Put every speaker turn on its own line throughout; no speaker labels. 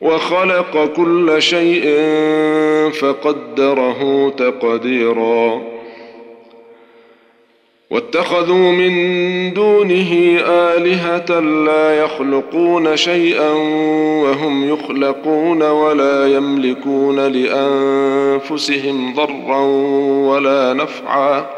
وخلق كل شيء فقدره تقديرا. واتخذوا من دونه آلهة لا يخلقون شيئا وهم يخلقون ولا يملكون لأنفسهم ضرا ولا نفعا.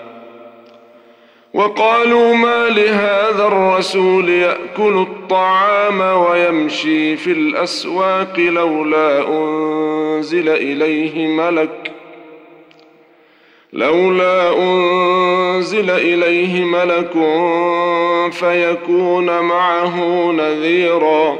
وقالوا ما لهذا الرسول يأكل الطعام ويمشي في الأسواق لولا أنزل إليه ملك لولا أنزل إليه ملك فيكون معه نذيرا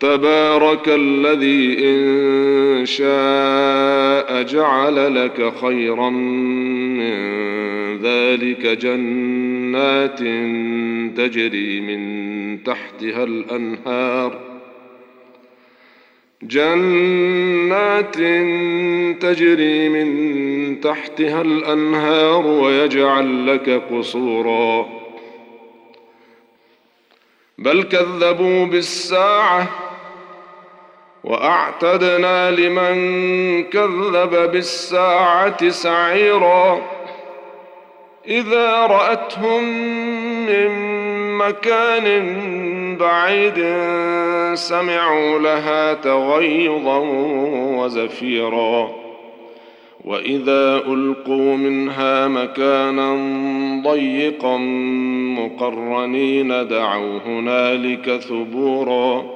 تبارك الذي إن شاء جعل لك خيرا من ذلك جنات تجري من تحتها الأنهار. جنات تجري من تحتها الأنهار ويجعل لك قصورا. بل كذبوا بالساعة وأعتدنا لمن كذب بالساعة سعيرا. إذا رأتهم من مكان بعيد سمعوا لها تغيظا وزفيرا. وإذا ألقوا منها مكانا ضيقا مقرنين دعوا هنالك ثبورا.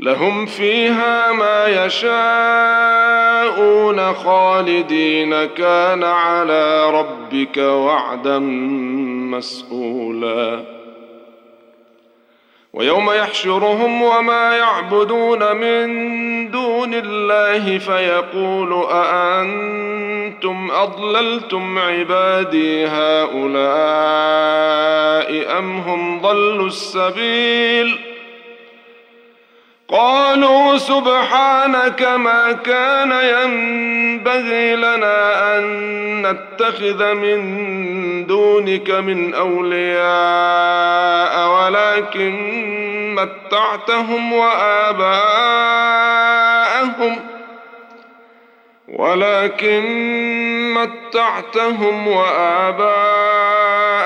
لهم فيها ما يشاءون خالدين. كان على ربك وعدا مسئولا ويوم يحشرهم وما يعبدون من دون الله فيقول أأنتم أضللتم عبادي هؤلاء أم هم ضلوا السبيل ۖ؟ قالوا سبحانك ما كان ينبغي لنا أن نتخذ من دونك من أولياء ولكن متعتهم وآباءهم ولكن متعتهم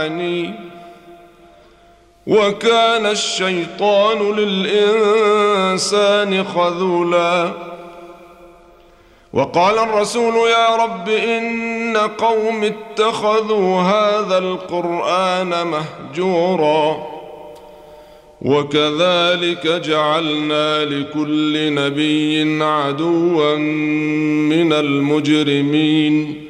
جاءني وكان الشيطان للإنسان خذولا وقال الرسول يا رب إن قوم اتخذوا هذا القرآن مهجورا وكذلك جعلنا لكل نبي عدوا من المجرمين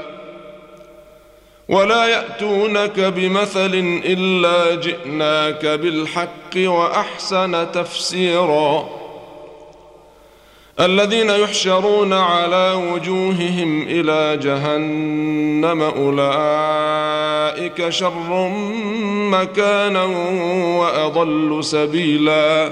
ولا يأتونك بمثل إلا جئناك بالحق وأحسن تفسيرا. الذين يحشرون على وجوههم إلى جهنم أولئك شر مكانا وأضل سبيلا.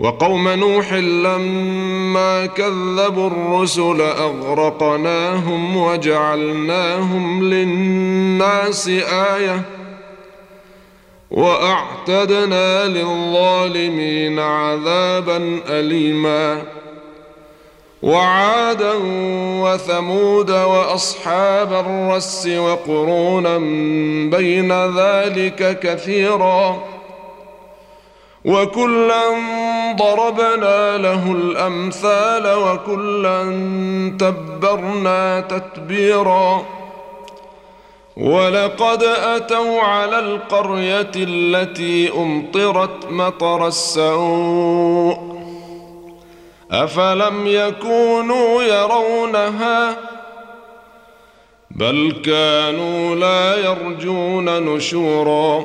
وقوم نوح لما كذبوا الرسل أغرقناهم وجعلناهم للناس آية وأعتدنا للظالمين عذابا اليما وعادا وثمود وأصحاب الرس وقرونا بين ذلك كثيرا وكلا ضربنا له الامثال وكلا تبرنا تتبيرا ولقد اتوا على القريه التي امطرت مطر السوء افلم يكونوا يرونها بل كانوا لا يرجون نشورا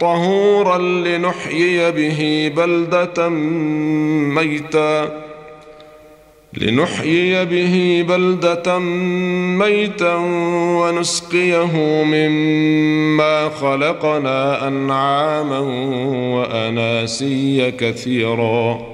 طهورا لنحيي به بلدة ميتا. لنحيي به بلدة ميتا ونسقيه مما خلقنا أنعاما وأناسيا كثيرا.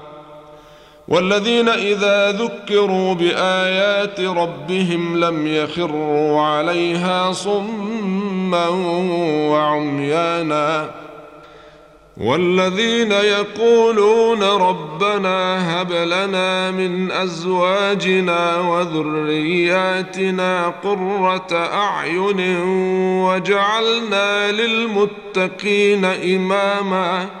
والذين إذا ذكروا بآيات ربهم لم يخروا عليها صما وعميانا والذين يقولون ربنا هب لنا من أزواجنا وذرياتنا قرة أعين وجعلنا للمتقين إماما